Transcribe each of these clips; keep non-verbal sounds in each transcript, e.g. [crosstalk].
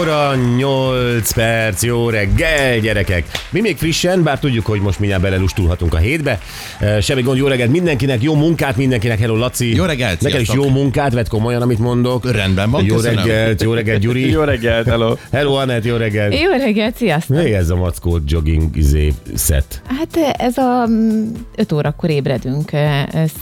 óra 8 perc, jó reggel, gyerekek! Mi még frissen, bár tudjuk, hogy most mindjárt belelustulhatunk a hétbe. Semmi gond, jó reggelt mindenkinek, jó munkát mindenkinek, hello Laci! Jó reggelt, Neked is jó munkát, vedd komolyan, amit mondok. Rendben van, Jó köszönöm. reggelt, jó reggelt, Gyuri! Jó reggelt, hello. Hello, Anett, jó reggelt! Jó reggelt, sziasztok! Mi ez a mackó jogging izé set? Hát ez a 5 órakor ébredünk,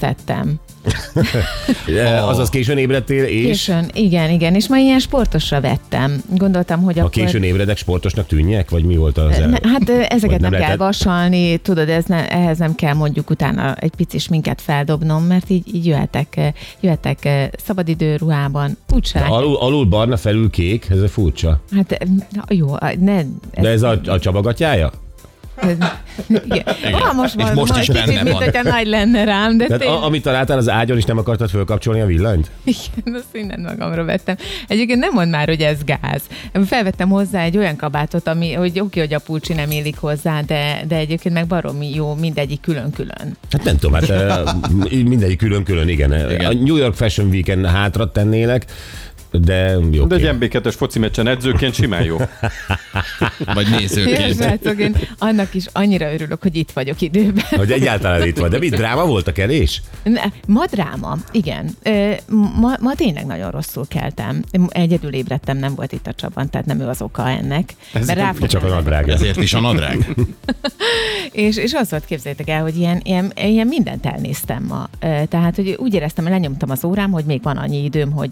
szedtem. Oh. [laughs] Azaz későn ébredtél, és Későn, igen, igen, és ma ilyen sportosra vettem. Gondoltam, hogy ha akkor... későn ébredek, sportosnak tűnjek, vagy mi volt az? Ne, hát ezeket nem nem, kell vasalni, tudod, ez ne, ehhez nem kell mondjuk utána egy pici sminket feldobnom, mert így, így jöhetek, jöhetek szabadidő ruhában, úgyse Alul, alul barna, felül kék, ez a furcsa. Hát na, jó, ne... De ez a, a csabagatjája? Igen. Ah, most, És van, most is egy benne kicsit, mint van. hogyha nagy lenne rám, de Tehát a, amit találtál az ágyon, és nem akartad fölkapcsolni a villanyt? Igen, azt mindent magamra vettem. Egyébként nem mond már, hogy ez gáz. Felvettem hozzá egy olyan kabátot, ami, hogy oké, hogy a pulcsi nem illik hozzá, de, de egyébként meg baromi jó, mindegyik külön-külön. Hát nem tudom, hát [laughs] mindegyik külön-külön, igen. Igen. A New York Fashion Weekend hátra tennének, de jó. De egy MB2-es foci meccsen edzőként simán jó. [laughs] Vagy nézőként. srácok, én annak is annyira örülök, hogy itt vagyok időben. Hogy egyáltalán itt van. De mit, dráma volt a kerés? Ne, Ma dráma, igen. Ma, ma tényleg nagyon rosszul keltem. Egyedül ébredtem, nem volt itt a Csaban, tehát nem ő az oka ennek. Ez mert Csak a nadrág. Ezért is a nadrág. [laughs] És, és az volt, képzeljétek el, hogy ilyen, ilyen, ilyen mindent elnéztem ma. Tehát, hogy úgy éreztem, hogy lenyomtam az órám, hogy még van annyi időm, hogy,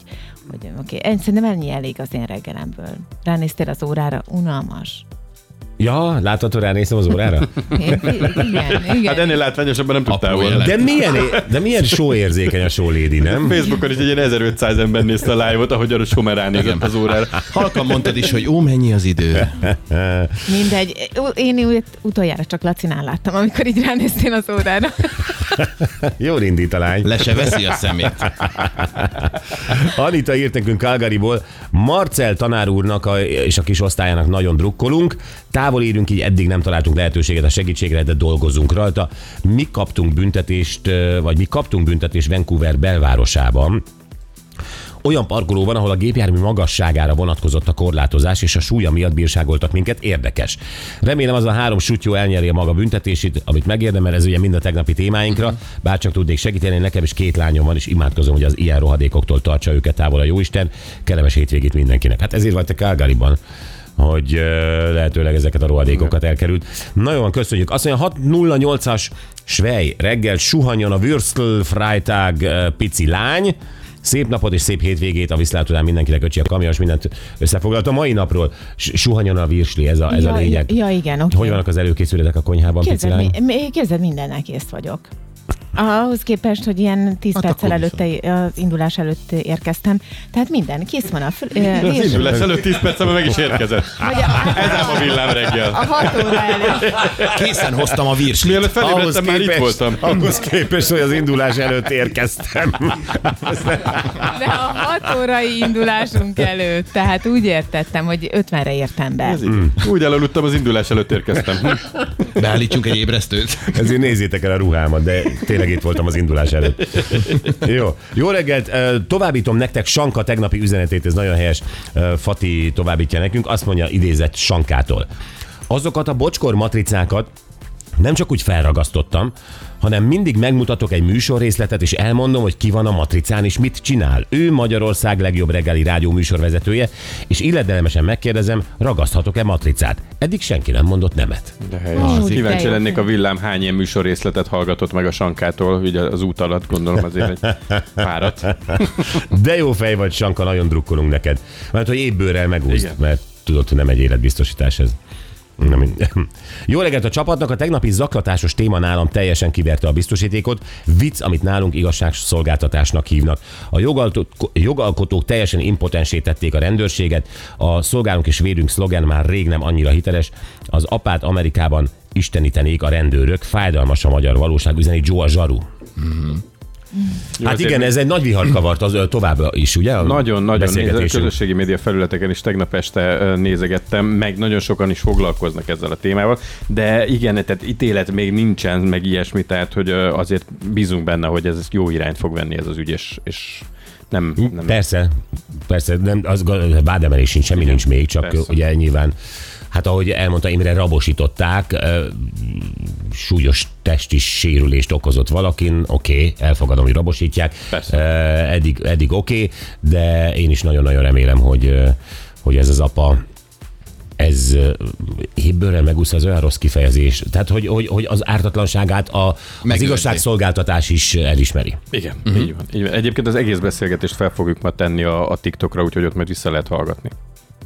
hogy oké, okay. szerintem ennyi elég az én reggelemből. Ránéztél az órára, unalmas. Ja, hogy ránéztem az órára? Igen, igen. Hát ennél látványosabban nem tudtál Apró volna. De milyen, de milyen [laughs] sóérzékeny a sólédi, nem? Facebookon is egy ilyen 1500 ember nézte a live-ot, ahogy a Somer ránézett az órára. Halkan mondtad is, hogy ó, mennyi az idő. [laughs] Mindegy. Én ut- utoljára csak Lacinál láttam, amikor így ránéztél az órára. [laughs] Jól indít a lány. Le se veszi a szemét. Anita írt nekünk Calgaryból, Marcel tanár úrnak a, és a kis osztályának nagyon drukkolunk, távol írunk, így eddig nem találtunk lehetőséget a segítségre, de dolgozunk rajta. Mi kaptunk büntetést, vagy mi kaptunk büntetést Vancouver belvárosában, olyan parkolóban, ahol a gépjármű magasságára vonatkozott a korlátozás, és a súlya miatt bírságoltak minket, érdekes. Remélem az a három sutyó elnyeri a maga büntetését, amit megérdemel, ez ugye mind a tegnapi témáinkra, bár csak tudnék segíteni, nekem is két lányom van, és imádkozom, hogy az ilyen rohadékoktól tartsa őket távol a jóisten. Kellemes hétvégét mindenkinek. Hát ezért vagy te Calgaryban hogy lehetőleg ezeket a rohadékokat elkerült. Nagyon van, köszönjük. Azt mondja, 608-as Svej, reggel suhanjon a Würstel Freitag ö, pici lány, Szép napot és szép hétvégét a viszlát után mindenkinek öcsi a kamions, mindent összefoglalt. A mai napról suhanjon a virsli, ez a, ez ja, a lényeg. Ja, igen, oké. Hogy vannak az előkészületek a konyhában, pici Képzeld, lány? mi, mi- képzeld, mindennel kész vagyok. Ahhoz képest, hogy ilyen 10 Hát perccel előtte, az indulás előtt érkeztem. Tehát minden, kész van a... Ö, Az indulás előtt 10 perc, meg is érkezett. Ez ám a villám reggel. a 6 óra előtt. Készen hoztam a virslit. Mielőtt felébredtem, már itt voltam. ahhoz képest, hogy az indulás előtt érkeztem. De a 6 órai indulásunk előtt, tehát úgy értettem, hogy 50-re értem be. Így. Úgy elaludtam, az indulás előtt érkeztem. Beállítsunk egy ébresztőt. Ezért nézzétek el a ruhámat, de tényleg itt voltam az indulás előtt. Jó, jó reggelt, továbbítom nektek Sanka tegnapi üzenetét, ez nagyon helyes, Fati továbbítja nekünk, azt mondja idézett Sankától. Azokat a bocskor matricákat nem csak úgy felragasztottam, hanem mindig megmutatok egy műsorrészletet, és elmondom, hogy ki van a matricán, és mit csinál. Ő Magyarország legjobb reggeli rádió műsorvezetője, és illedelmesen megkérdezem, ragaszthatok-e matricát. Eddig senki nem mondott nemet. De helyes. Ó, de Kíváncsi lennék a villám hány ilyen műsorrészletet hallgatott meg a Sankától, ugye az út alatt gondolom azért egy párat. [laughs] De jó fej vagy, Sanka, nagyon drukkolunk neked. Mert hogy ébbőrrel megúszt, Igen. mert tudod, hogy nem egy életbiztosítás ez. Na, [laughs] Jó reggelt a csapatnak, a tegnapi zaklatásos téma nálam teljesen kiverte a biztosítékot. Vicc, amit nálunk igazságszolgáltatásnak hívnak. A jogalkotók, jogalkotók teljesen impotensé tették a rendőrséget. A szolgálunk és védünk szlogen már rég nem annyira hiteles. Az apát Amerikában istenítenék a rendőrök. Fájdalmas a magyar valóság, üzeni Joe zsaru. Jó, Hát igen, ez egy nagy vihart kavart az tovább is, ugye? Nagyon, nagyon néz, közösségi média felületeken is tegnap este nézegettem, meg nagyon sokan is foglalkoznak ezzel a témával, de igen, tehát ítélet még nincsen, meg ilyesmi, tehát hogy azért bízunk benne, hogy ez jó irányt fog venni ez az ügy, és, és nem, nem Persze, persze, nem, az vádemelés sincs, semmi nincs még, csak persze. ugye nyilván, hát ahogy elmondta Imre, rabosították, súlyos testi sérülést okozott valakin, oké, okay, elfogadom, hogy rabosítják, Persze. Eddig, eddig oké, okay, de én is nagyon-nagyon remélem, hogy, hogy ez az apa ez hébbőrrel megúszza az olyan rossz kifejezés. Tehát, hogy, hogy, hogy az ártatlanságát a, az Megőrzi. igazságszolgáltatás is elismeri. Igen, uh-huh. így, van, így van. Egyébként az egész beszélgetést fel fogjuk ma tenni a, a TikTokra, úgyhogy ott majd vissza lehet hallgatni.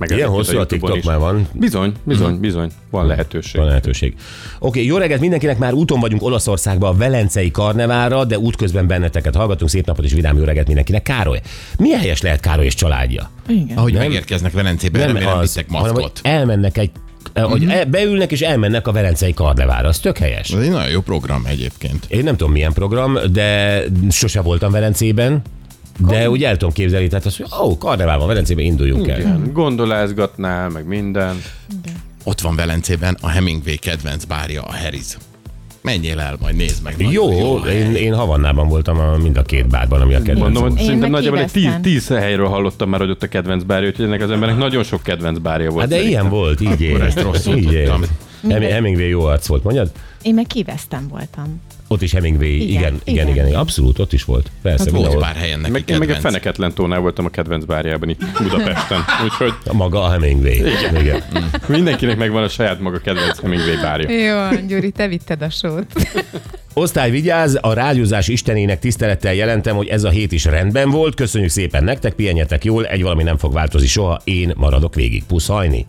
Meg Ilyen hosszú a YouTube-on TikTok is. már van. Bizony, bizony, bizony. Van lehetőség. Van lehetőség. Oké, jó reggelt mindenkinek, már úton vagyunk Olaszországba a Velencei karneválra, de útközben benneteket hallgatunk. Szép napot és vidám jó reggelt mindenkinek. Károly, milyen helyes lehet Károly és családja? Igen. Ahogy Nem. megérkeznek Velencébe, nem, remélem vittek hanem, hogy maszkot. elmennek egy hogy e- beülnek és elmennek a Velencei karnevára. Az tök helyes. Ez egy nagyon jó program egyébként. Én nem tudom milyen program, de sose voltam Velencében, de úgy el tudom képzelni, tehát azt, hogy ó, karnevál van Velencében, induljunk el. Igen, gondolázgatnál, meg minden. Ott van Velencében a Hemingway kedvenc bárja, a Harry's. Menjél el, majd nézd meg. Jó, hely. én, én Havannában voltam a, mind a két bárban, ami a kedvencem. Mondom, Én szerintem nagyjából egy tíz, tíz helyről hallottam már, hogy ott a kedvenc bárja, úgyhogy ennek az embernek nagyon sok kedvenc bárja volt. Hát de szerintem. ilyen volt, így él. ezt rosszul így tudtam. Hem- Hemingway jó arc volt, mondjad? Én meg kivesztem voltam. Ott is Hemingway, igen, igen, igen, Igen, igen, abszolút, ott is volt. Persze, Hát volt pár helyen neki Meg, én meg a kedvenc. Feneketlen tónál voltam a kedvenc bárjában itt Budapesten. [laughs] Úgyhogy Maga a Hemingway. Igen. igen. [laughs] mindenkinek megvan a saját maga kedvenc Hemingway bárja. Jó, Gyuri, te vitted a sót. [laughs] Osztály vigyáz, a rádiózás istenének tisztelettel jelentem, hogy ez a hét is rendben volt. Köszönjük szépen nektek, pihenjetek jól, egy valami nem fog változni soha, én maradok végig. Pusz hajni.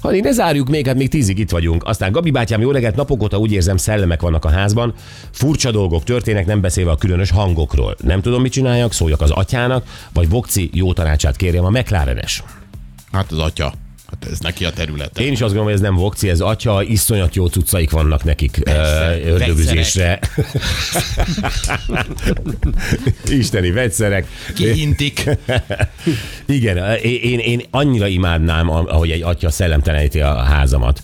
Hani, ne zárjuk még, hát még tízig itt vagyunk. Aztán Gabi bátyám, jó reggelt, napok óta úgy érzem, szellemek vannak a házban. Furcsa dolgok történnek, nem beszélve a különös hangokról. Nem tudom, mit csináljak, szóljak az atyának, vagy Vokci jó tanácsát kérjem a McLarenes. Hát az atya. Hát ez neki a területe. Én is azt gondolom, hogy ez nem Vokci, ez atya, iszonyat jó cuccaik vannak nekik Persze, ö, ördögüzésre. [laughs] Isteni vegyszerek. Kihintik. [laughs] Igen, én, én, én annyira imádnám, ahogy egy atya szellemteleníti a házamat.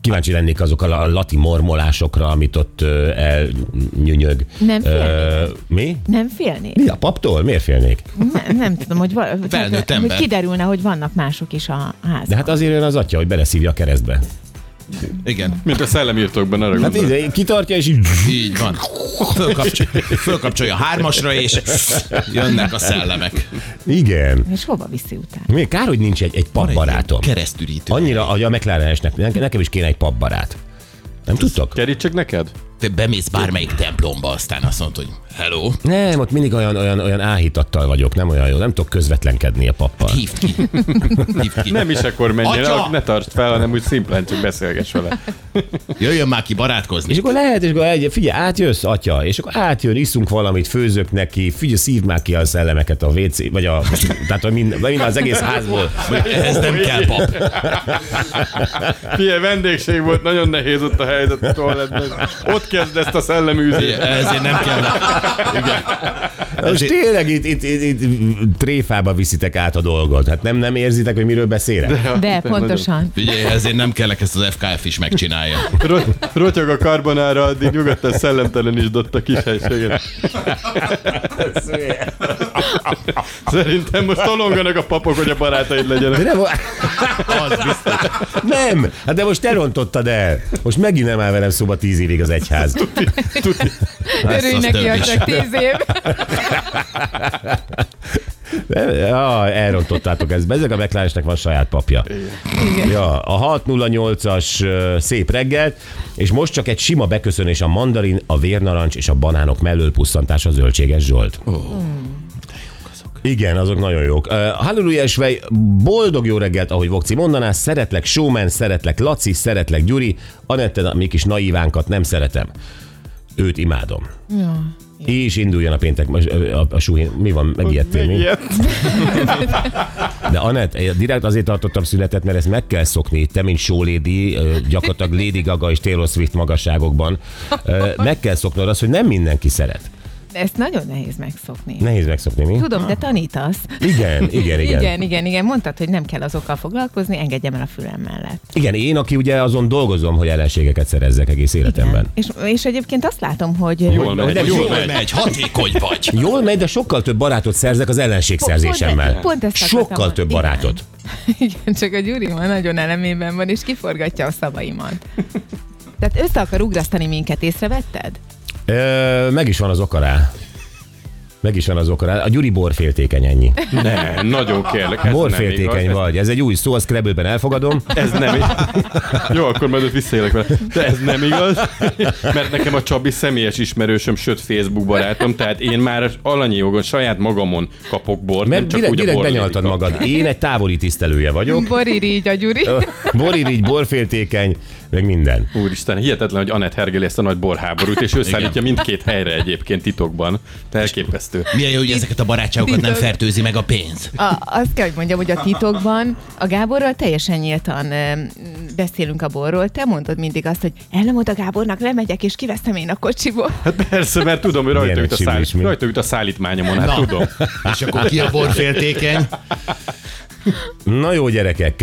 Kíváncsi lennék azok a lati mormolásokra, amit ott ö, elnyünyög. Nem Ö, félnél? Mi? Nem félnél? Mi a paptól? Miért félnék? Nem, nem tudom, hogy, va- Felnőtt tehát, hogy kiderülne, hogy vannak mások is a házban. De hát azért jön az atya, hogy beleszívja a keresztbe. Igen, Mint a szellemírtókban, arra Hát gondolok. így, kitartja, és így... így van. Fölkapcsolja, fölkapcsolja a hármasra, és jönnek a szellemek. Igen. És hova viszi utána? Miért kár, hogy nincs egy, egy papbarátom? Keresztürítő. Annyira, hogy a McLarenesnek, nekem is kéne egy papbarát. Nem tudtok? Kerítsek neked? Te bemész bármelyik templomba, aztán azt mondod, hogy hello, Nem, ott mindig olyan, olyan, olyan áhítattal vagyok, nem olyan jó, nem tudok közvetlenkedni a pappal. hívd ki. Hívd ki. Nem is akkor menjél, Atya! ne tartsd fel, hanem úgy szimplán csak beszélgess vele. Jöjjön már ki barátkozni. És akkor lehet, és akkor egy, figyelj, átjössz, atya, és akkor átjön, iszunk valamit, főzök neki, figyelj, szív már ki a szellemeket a WC, vagy a, tehát hogy mind, mind az egész házból. Ez nem kell pap. Figyelj, vendégség volt, nagyon nehéz ott a helyzet a toalettben. Ott kezd ezt a szelleműzést. Ezért nem kell. Most tényleg itt, itt, itt, itt, tréfába viszitek át a dolgot. Hát nem, nem érzitek, hogy miről beszélek? De pontosan. Figyelj, ezért nem kellek ezt az FKF is megcsinálja. Ro- rotyog a karbonára, addig nyugodtan szellemtelenítsd ott a kis helységet. Szerintem most tolonganak a papok, hogy a barátaid De legyenek. nem, az biztos. Nem, hát de most te rontottad el. Most megint nem áll velem szóba tíz évig az egyház. Örülj az neki, is. csak tíz év. Ja, elrontottátok ezt. Ezek a McLarenesnek van saját papja. Igen. Ja, a 608-as ö, szép reggelt, és most csak egy sima beköszönés a mandarin, a vérnarancs és a banánok mellől pusszantás a zöldséges Zsolt. Igen, azok nagyon jók. Uh, Halleluja Svej, boldog jó reggelt, ahogy Vokci mondaná, szeretlek Showman, szeretlek Laci, szeretlek Gyuri, Anette, a mi kis naívánkat nem szeretem. Őt imádom. Ja. És induljon a péntek, a, a, a suhin. Mi van, megijedtél mi? De Anett, eh, direkt azért tartottam szünetet, mert ezt meg kell szokni. Te, mint show lady, ö, gyakorlatilag Lady Gaga és Taylor Swift magasságokban. Meg kell szoknod azt, hogy nem mindenki szeret. De ezt nagyon nehéz megszokni. Nehéz megszokni, mi? Tudom, te tanítasz. Igen, igen, [laughs] igen. igen, igen, igen. Mondtad, hogy nem kell azokkal foglalkozni, engedjem el a fülem mellett. Igen, én, aki ugye azon dolgozom, hogy ellenségeket szerezzek egész életemben. És, és egyébként azt látom, hogy... Jól megy. de- Jól megy, hatékony vagy. [laughs] Jól megy, de sokkal több barátot szerzek az ellenségszerzésemmel. Pont- pont ezt akartam Sokkal több barátot. [laughs] Igen, csak a Gyuri ma nagyon elemében van, és kiforgatja a szavaimat. Tehát össze akar ugrasztani minket, észrevetted? Ö, meg is van az oka rá. Meg is van az oka rá. A Gyuri borféltékeny ennyi. Ne, nagyon kérlek. ez nem Borféltékeny igaz. vagy. Ez egy új szó, a Scrabble-ben elfogadom. Ez nem igaz. Jó, akkor majd visszaélek vele. De ez nem igaz, mert nekem a Csabi személyes ismerősöm, sőt Facebook barátom, tehát én már alanyi jogon saját magamon kapok bort, Mert nem csak direkt, úgy direkt bor benyaltad magad. Én egy távoli tisztelője vagyok. Boririgy a Gyuri. Boririgy, borféltékeny, meg minden. Úristen, hihetetlen, hogy Anett hergeli ezt a nagy borháborút, és összeállítja mindkét helyre egyébként titokban. Elképesztő. Milyen jó, hogy ezeket a barátságokat nem fertőzi meg a pénz. A, azt kell, hogy mondjam, hogy a titokban a Gáborral teljesen nyíltan ö, beszélünk a borról. Te mondod mindig azt, hogy ellenmond a Gábornak, lemegyek és kiveszem én a kocsiból. Hát persze, mert tudom, hogy rajta üt, a szállít, rajta üt a szállítmányomon, hát Na. tudom. És akkor ki a borféltékeny? Na jó, gyerekek,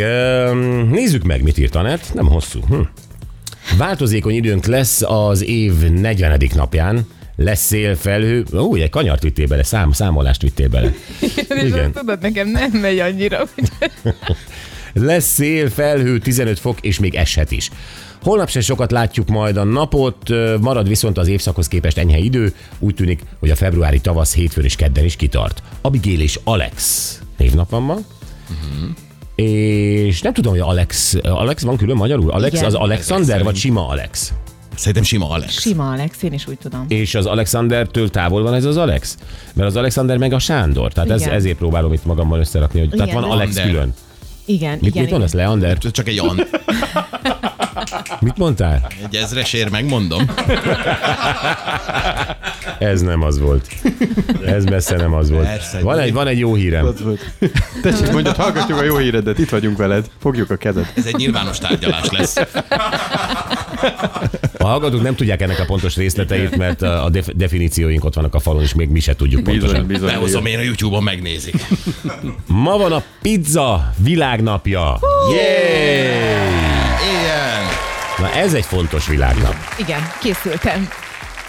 nézzük meg, mit írt Anett. Nem hosszú. Hm. Változékony időnk lesz az év 40. napján. Lesz szél, felhő. Ó, egy kanyart vittél bele, szám, számolást vittél bele. [laughs] Igen. tudod, nekem nem megy annyira, hogy [laughs] Lesz szél, felhő, 15 fok, és még eshet is. Holnap se sokat látjuk majd a napot, marad viszont az évszakhoz képest enyhe idő, úgy tűnik, hogy a februári tavasz hétfőn és kedden is kitart. Abigail és Alex névnap van ma. Mhm. És nem tudom, hogy Alex, Alex van külön magyarul? Alex Igen. az Alexander, vagy sima Alex? Szerintem sima Alex. sima Alex, én is úgy tudom. És az Alexandertől távol van ez az Alex? Mert az Alexander meg a Sándor. Tehát ez, ezért próbálom itt magammal összerakni, hogy tehát Igen, van de- Alex Leander. külön. Igen, Mit, igen, mit mondasz, igen. Leander? Csak egy an. [laughs] Mit mondtál? Egy ezresér, megmondom. Ez nem az volt. Ez messze nem az volt. Persze, Van egy, van egy jó hírem. Tessék, mondjad, hallgatjuk a jó híredet, itt vagyunk veled, fogjuk a kezed. Ez egy nyilvános tárgyalás lesz. A hallgatók nem tudják ennek a pontos részleteit, mert a def- definícióink ott vannak a falon, és még mi se tudjuk Bizony, pontosan. bizony. Behozom én a YouTube-on megnézik. Ma van a pizza világnapja. Yay! Igen. Na ez egy fontos világnap. Igen, készültem.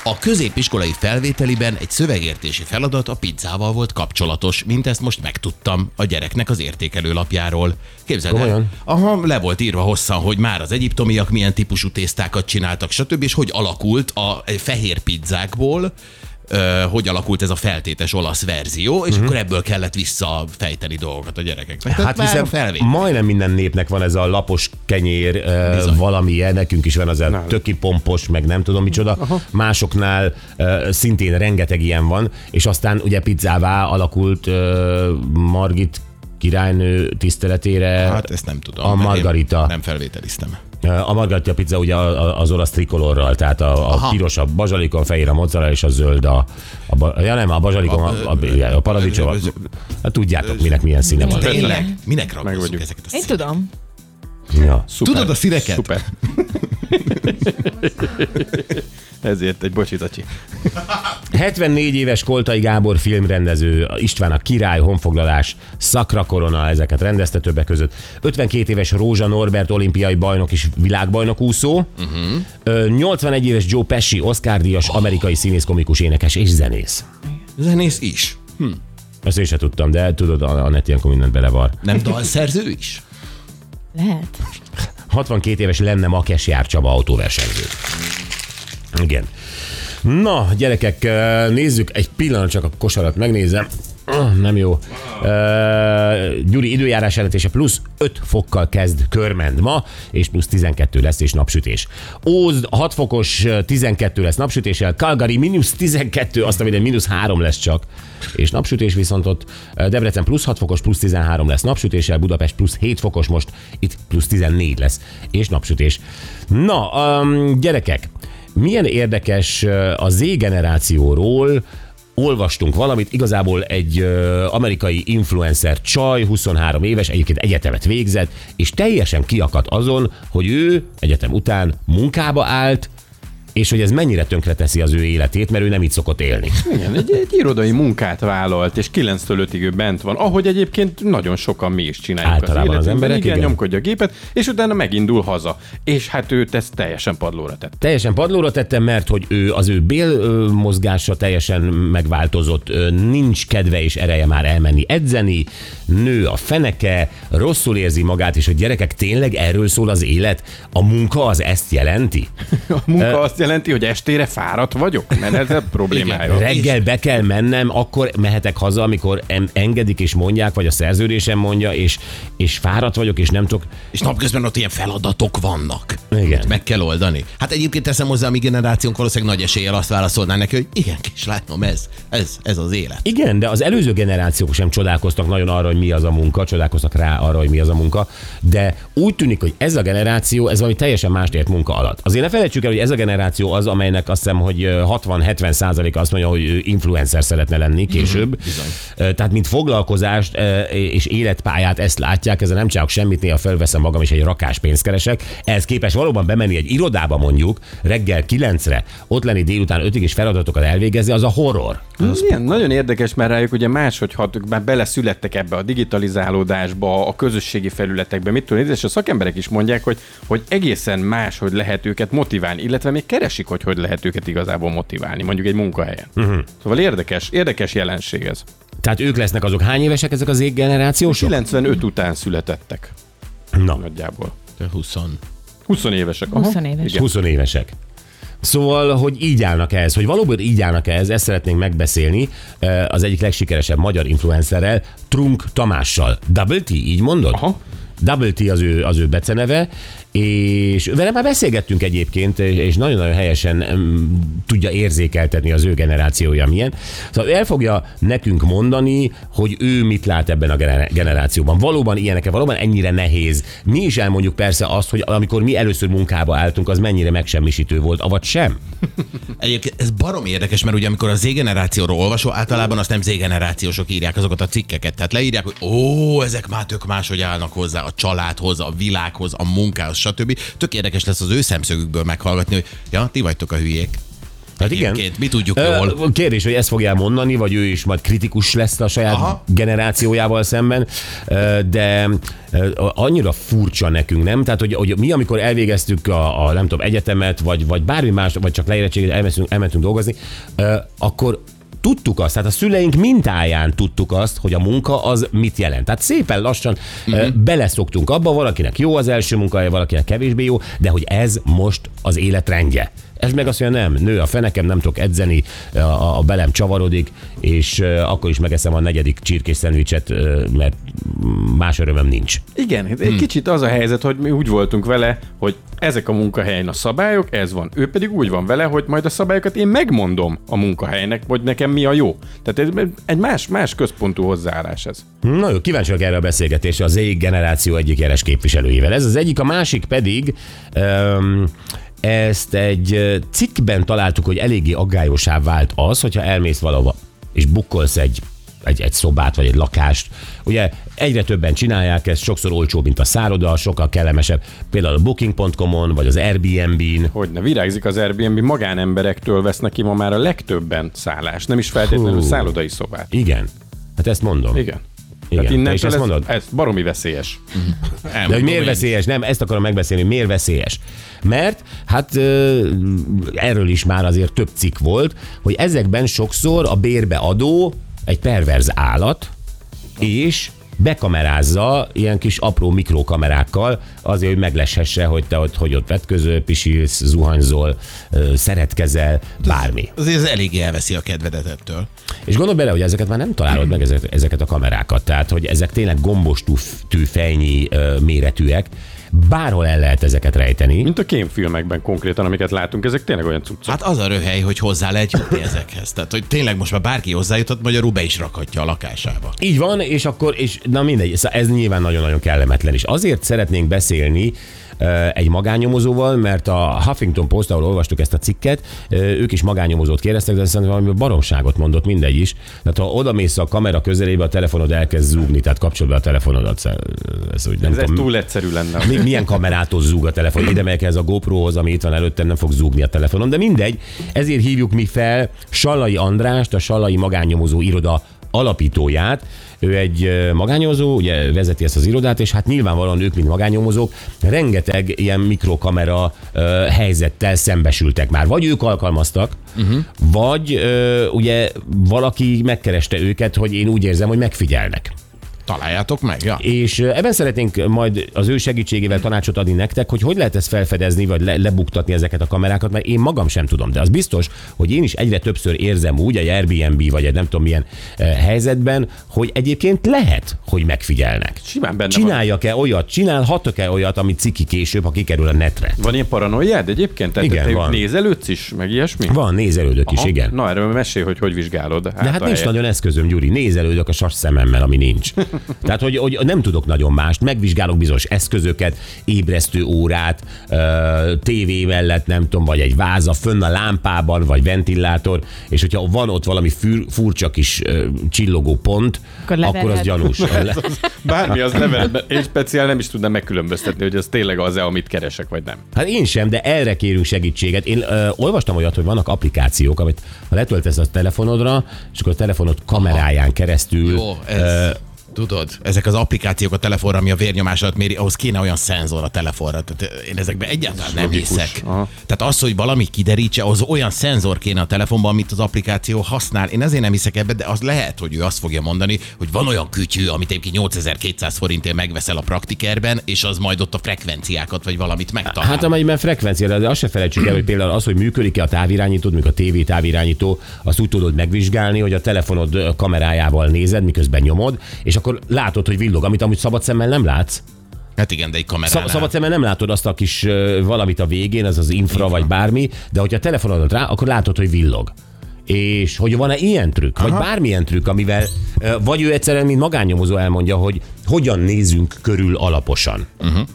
A középiskolai felvételiben egy szövegértési feladat a pizzával volt kapcsolatos, mint ezt most megtudtam a gyereknek az értékelő lapjáról. Képzeld el, Komolyan? aha, le volt írva hosszan, hogy már az egyiptomiak milyen típusú tésztákat csináltak, stb. és hogy alakult a fehér pizzákból, hogy alakult ez a feltétes olasz verzió, és uh-huh. akkor ebből kellett visszafejteni dolgokat a gyerekeknek. Tehát. Hát már hiszen a felvétel. majdnem minden népnek van ez a lapos kenyér, Bizony. valamilyen, nekünk is van az a töki pompos, meg nem tudom micsoda. Aha. Másoknál szintén rengeteg ilyen van, és aztán ugye pizzává alakult Margit királynő tiszteletére. Hát ezt nem tudom. A Margarita. Nem felvételiztem. A Margarita pizza ugye a- a- az olasz trikolorral, tehát a, a piros a bazsalikon, fehér a mozzarella és a zöld a, a, ba- ja nem, a bazsalikon a, a, a, a paradicsom. a- Hát tudjátok, minek milyen színe van. Tényleg? Minek ragozzuk ezeket a Én tudom. Ja. Szuper. Tudod a színeket? Szuper. [laughs] Ezért egy bocsi, Zacsi. 74 [laughs] éves Koltai Gábor filmrendező, István a király, honfoglalás, Szakra korona, ezeket rendezte többek között. 52 éves Rózsa Norbert olimpiai bajnok és világbajnok úszó. Uh-huh. 81 éves Joe Pesci, Oscar díjas amerikai színész, komikus, énekes és zenész. Zenész is. Ezt én sem tudtam, de tudod, a Anett ilyenkor mindent belevar. Nem dalszerző is? Lehet. [laughs] 62 éves lenne Makes Jár Csaba autóversenyző. Igen. Na, gyerekek, nézzük egy pillanat csak a kosarat megnézem. Ah, Nem jó. Uh, Gyuri időjárás jelentése plusz 5 fokkal kezd körmend ma, és plusz 12 lesz és napsütés. Ózd 6 fokos, 12 lesz napsütéssel, Calgary mínusz 12, azt a mínusz 3 lesz csak, és napsütés viszont ott Debrecen plusz 6 fokos, plusz 13 lesz napsütéssel, Budapest plusz 7 fokos most, itt plusz 14 lesz, és napsütés. Na, um, gyerekek, milyen érdekes a Z generációról, olvastunk valamit, igazából egy ö, amerikai influencer csaj, 23 éves, egyébként egyetemet végzett, és teljesen kiakadt azon, hogy ő egyetem után munkába állt, és hogy ez mennyire tönkreteszi az ő életét, mert ő nem így szokott élni. Igen, egy, egy irodai munkát vállalt, és 9-től 5-ig ő bent van, ahogy egyébként nagyon sokan mi is csináljuk Általában az életünkben. emberek, igen, igen. nyomkodja a gépet, és utána megindul haza. És hát őt ezt teljesen padlóra tett. Teljesen padlóra tettem, mert hogy ő az ő bél ö, mozgása teljesen megváltozott, nincs kedve és ereje már elmenni edzeni, nő a feneke, rosszul érzi magát, és a gyerekek tényleg erről szól az élet. A munka az ezt jelenti? [laughs] A munka azt jelenti, hogy estére fáradt vagyok, mert ez a problémája. Reggel be kell mennem, akkor mehetek haza, amikor engedik és mondják, vagy a szerződésem mondja, és, és fáradt vagyok, és nem tudok. És napközben ott ilyen feladatok vannak. Igen. Meg kell oldani. Hát egyébként teszem hozzá, a mi generációnk valószínűleg nagy eséllyel azt válaszolná neki, hogy igen, kislányom, ez, ez, ez az élet. Igen, de az előző generációk sem csodálkoztak nagyon arra, hogy mi az a munka, csodálkoztak rá arra, hogy mi az a munka, de úgy tűnik, hogy ez a generáció, ez valami teljesen mást ért munka alatt. Azért ne felejtsük el, hogy ez a generáció az, amelynek azt hiszem, hogy ö, 60-70 százaléka azt mondja, hogy ő influencer szeretne lenni később. Ö, Tehát, mint foglalkozást és életpályát ezt látják, ezzel nem csinálok semmit, néha felveszem magam és egy rakás pénzt keresek. Ehhez képest valóban bemenni egy irodába mondjuk reggel 9-re, ott lenni délután 5-ig és feladatokat elvégezni, az a horror. Ez ilyen nagyon érdekes, mert rájuk ugye máshogy hat, ők már beleszülettek ebbe a digitalizálódásba, a közösségi felületekbe, mit tudom, én, és a szakemberek is mondják, hogy, hogy egészen más, hogy lehet őket motiválni, illetve még keresik, hogy hogy lehet őket igazából motiválni, mondjuk egy munkahelyen. Uh-huh. Szóval érdekes, érdekes jelenség ez. Tehát ők lesznek azok hány évesek ezek az generációsok? 95 után születettek Na, nagyjából. 20. 20 évesek. Aha. 20 éves. Igen. 20 évesek. Szóval, hogy így állnak ehhez, hogy valóban így állnak ehhez, ezt szeretnénk megbeszélni eh, az egyik legsikeresebb magyar influencerrel, Trunk Tamással. Double T, így mondod? Aha. Double T az ő, az ő beceneve, és vele már beszélgettünk egyébként, és nagyon-nagyon helyesen tudja érzékeltetni az ő generációja milyen. Szóval el fogja nekünk mondani, hogy ő mit lát ebben a gener- generációban. Valóban ilyenek, valóban ennyire nehéz. Mi is elmondjuk persze azt, hogy amikor mi először munkába álltunk, az mennyire megsemmisítő volt, avagy sem. Egyébként ez barom érdekes, mert ugye amikor a Z-generációról olvasol, általában azt nem Z-generációsok írják azokat a cikkeket. Tehát leírják, hogy ó, ezek már tök máshogy állnak hozzá a családhoz, a világhoz, a munkához, stb. Tök érdekes lesz az ő szemszögükből meghallgatni, hogy ja, ti vagytok a hülyék. Hát igen. Mi tudjuk jól. Kérdés, hogy ezt fogja mondani, vagy ő is majd kritikus lesz a saját Aha. Generációjával szemben, de annyira furcsa nekünk, nem? Tehát, hogy, hogy mi, amikor elvégeztük a, a nem tudom, egyetemet, vagy, vagy bármi más, vagy csak leérettséget, elmentünk, elmentünk dolgozni, akkor tudtuk azt, tehát a szüleink mintáján tudtuk azt, hogy a munka az mit jelent. Tehát szépen lassan uh-huh. beleszoktunk abba, valakinek jó az első munkahelye, valakinek kevésbé jó, de hogy ez most az életrendje. Ez meg azt mondja, nem, nő a fenekem, nem tudok edzeni, a, a belem csavarodik, és akkor is megeszem a negyedik csirkés szendvicset, mert más örömöm nincs. Igen, egy hmm. kicsit az a helyzet, hogy mi úgy voltunk vele, hogy ezek a munkahelyen a szabályok, ez van. Ő pedig úgy van vele, hogy majd a szabályokat én megmondom a munkahelynek, hogy nekem mi a jó. Tehát ez egy más, más központú hozzáállás ez. Na jó, kíváncsi vagyok erre a beszélgetésre az Z generáció egyik jeles képviselőjével. Ez az egyik, a másik pedig um, ezt egy cikkben találtuk, hogy eléggé aggályosá vált az, hogyha elmész valahova és bukkolsz egy, egy, egy szobát vagy egy lakást. Ugye egyre többen csinálják ezt, sokszor olcsóbb, mint a szálloda, sokkal kellemesebb. Például a booking.com-on vagy az Airbnb-n. Hogy ne virágzik az Airbnb, magánemberektől vesznek ki ma már a legtöbben szállást, nem is feltétlenül Hú. szállodai szobát. Igen. Hát ezt mondom. Igen. Igen. Tehát innentől ezt ez, mondod? ez baromi veszélyes. De hogy miért veszélyes? Nem, ezt akarom megbeszélni, miért veszélyes. Mert hát erről is már azért több cikk volt, hogy ezekben sokszor a bérbeadó egy perverz állat, és bekamerázza ilyen kis apró mikrokamerákkal, azért, hogy megleshesse, hogy te ott, hogy ott vetközöl, pisilsz, zuhanyzol, szeretkezel, bármi. Azért ez eléggé elveszi a kedvedet ettől. És gondolj bele, hogy ezeket már nem találod meg, ezeket, ezeket a kamerákat. Tehát, hogy ezek tényleg gombos tű, fejnyi ö, méretűek, bárhol el lehet ezeket rejteni. Mint a kémfilmekben konkrétan, amiket látunk, ezek tényleg olyan cuccok. Hát az a röhely, hogy hozzá lehet jutni ezekhez. Tehát, hogy tényleg most már bárki hozzájutott, magyarul be is rakhatja a lakásába. Így van, és akkor, és na mindegy, szóval ez nyilván nagyon-nagyon kellemetlen is. Azért szeretnénk beszélni egy magánnyomozóval, mert a Huffington Post, ahol olvastuk ezt a cikket, ö, ők is magánnyomozót kérdeztek, de szerintem valami baromságot mondott mindegy is. Tehát ha oda mész a kamera közelébe, a telefonod elkezd zúgni, tehát kapcsolod be a telefonodat. Ez, úgy nem Ez, tudom, túl egyszerű lenne. mi, milyen kamerától zúg a telefon? Ide megyek ez a GoProhoz, ami itt van előttem, nem fog zúgni a telefonon, de mindegy. Ezért hívjuk mi fel Sallai Andrást, a Sallai Magánnyomozó Iroda alapítóját. Ő egy ö, magányomozó, ugye vezeti ezt az irodát, és hát nyilvánvalóan ők, mint magányomozók, rengeteg ilyen mikrokamera helyzettel szembesültek már. Vagy ők alkalmaztak, uh-huh. vagy ugye valaki megkereste őket, hogy én úgy érzem, hogy megfigyelnek. Találjátok meg, ja. És ebben szeretnénk majd az ő segítségével tanácsot adni nektek, hogy hogy lehet ezt felfedezni, vagy le, lebuktatni ezeket a kamerákat, mert én magam sem tudom, de az biztos, hogy én is egyre többször érzem úgy, egy Airbnb, vagy egy nem tudom milyen helyzetben, hogy egyébként lehet, hogy megfigyelnek. Simán benne van. Csináljak-e olyat, csinálhatok-e olyat, amit ciki később, ha kikerül a netre? Van ilyen paranoiád egyébként? Tehát Igen, te van. nézelődsz is, meg ilyesmi? Van, nézelődök is, Aha. igen. Na erről mesélj, hogy hogy vizsgálod. De hát a nincs nagyon eszközöm, Gyuri. Nézelődök a sas szememmel, ami nincs. [laughs] Tehát, hogy, hogy nem tudok nagyon mást. Megvizsgálok bizonyos eszközöket, ébresztő órát, ö, tévé mellett, nem tudom, vagy egy váza fönn a lámpában, vagy ventilátor, és hogyha van ott valami für, furcsa kis ö, csillogó pont, Akkor akkor, az leveled. gyanús. [laughs] Bármi az levelben, [laughs] én speciál nem is tudnám megkülönböztetni, hogy ez tényleg az-e, amit keresek, vagy nem. Hát én sem, de erre kérünk segítséget. Én ö, olvastam olyat, hogy vannak applikációk, amit ha letöltesz a telefonodra, és akkor a telefonod kameráján keresztül Jó, ez... Tudod, ezek az applikációk a telefonra, ami a vérnyomásodat méri, ahhoz kéne olyan szenzor a telefonra. Tehát én ezekben egyáltalán nem logikus. hiszek. Aha. Tehát az, hogy valami kiderítse, az olyan szenzor kéne a telefonban, amit az applikáció használ. Én ezért nem hiszek ebbe, de az lehet, hogy ő azt fogja mondani, hogy van olyan kütyű, amit egyébként 8200 forintért megveszel a praktikerben, és az majd ott a frekvenciákat vagy valamit megtalál. Hát amelyben frekvencia, de azt se felejtsük el, hogy például az, hogy működik-e a távirányítód, mikor a TV távirányító, azt úgy tudod megvizsgálni, hogy a telefonod kamerájával nézed, miközben nyomod, és akkor látod, hogy villog, amit amúgy szabad szemmel nem látsz. hát igen, de egy kameránál. Szab- szabad szemmel nem látod azt a kis valamit a végén, az az infra vagy bármi, de hogyha a telefonodot rá, akkor látod, hogy villog. És hogy van-e ilyen trükk, vagy bármilyen trükk, amivel vagy ő egyszerűen, mint magánnyomozó elmondja, hogy hogyan nézzünk körül alaposan. Uh-huh.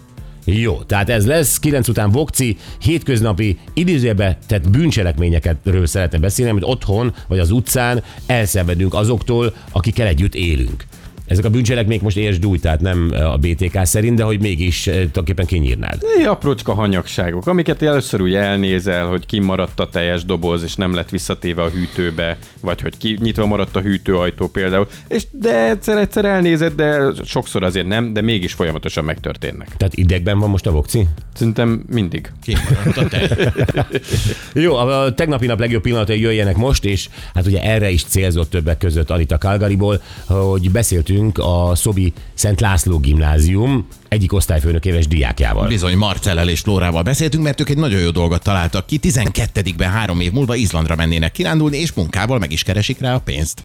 Jó, tehát ez lesz, 9 után Vokci, hétköznapi idézőjebe tett bűncselekményekről szeretne beszélni, amit otthon vagy az utcán elszenvedünk azoktól, akikkel együtt élünk. Ezek a bűncselekmények most értsd úgy, tehát nem a BTK szerint, de hogy mégis eh, tulajdonképpen kinyírnád. Ilyen aprócska hanyagságok, amiket először úgy elnézel, hogy kimaradt a teljes doboz, és nem lett visszatéve a hűtőbe, vagy hogy ki, nyitva maradt a hűtőajtó például, és de egyszer-egyszer elnézed, de sokszor azért nem, de mégis folyamatosan megtörténnek. Tehát idegben van most a Vokci? Szerintem mindig. Kimaradt a tej. Jó, a tegnapi nap legjobb pillanatai jöjjenek most, és hát ugye erre is célzott többek között Anita Calgaryból, hogy beszéltünk a Szobi Szent László gimnázium egyik osztályfőnökéves diákjával. Bizony Marcellel és Flórával beszéltünk, mert ők egy nagyon jó dolgot találtak ki. 12-ben három év múlva Izlandra mennének kirándulni, és munkával meg is keresik rá a pénzt.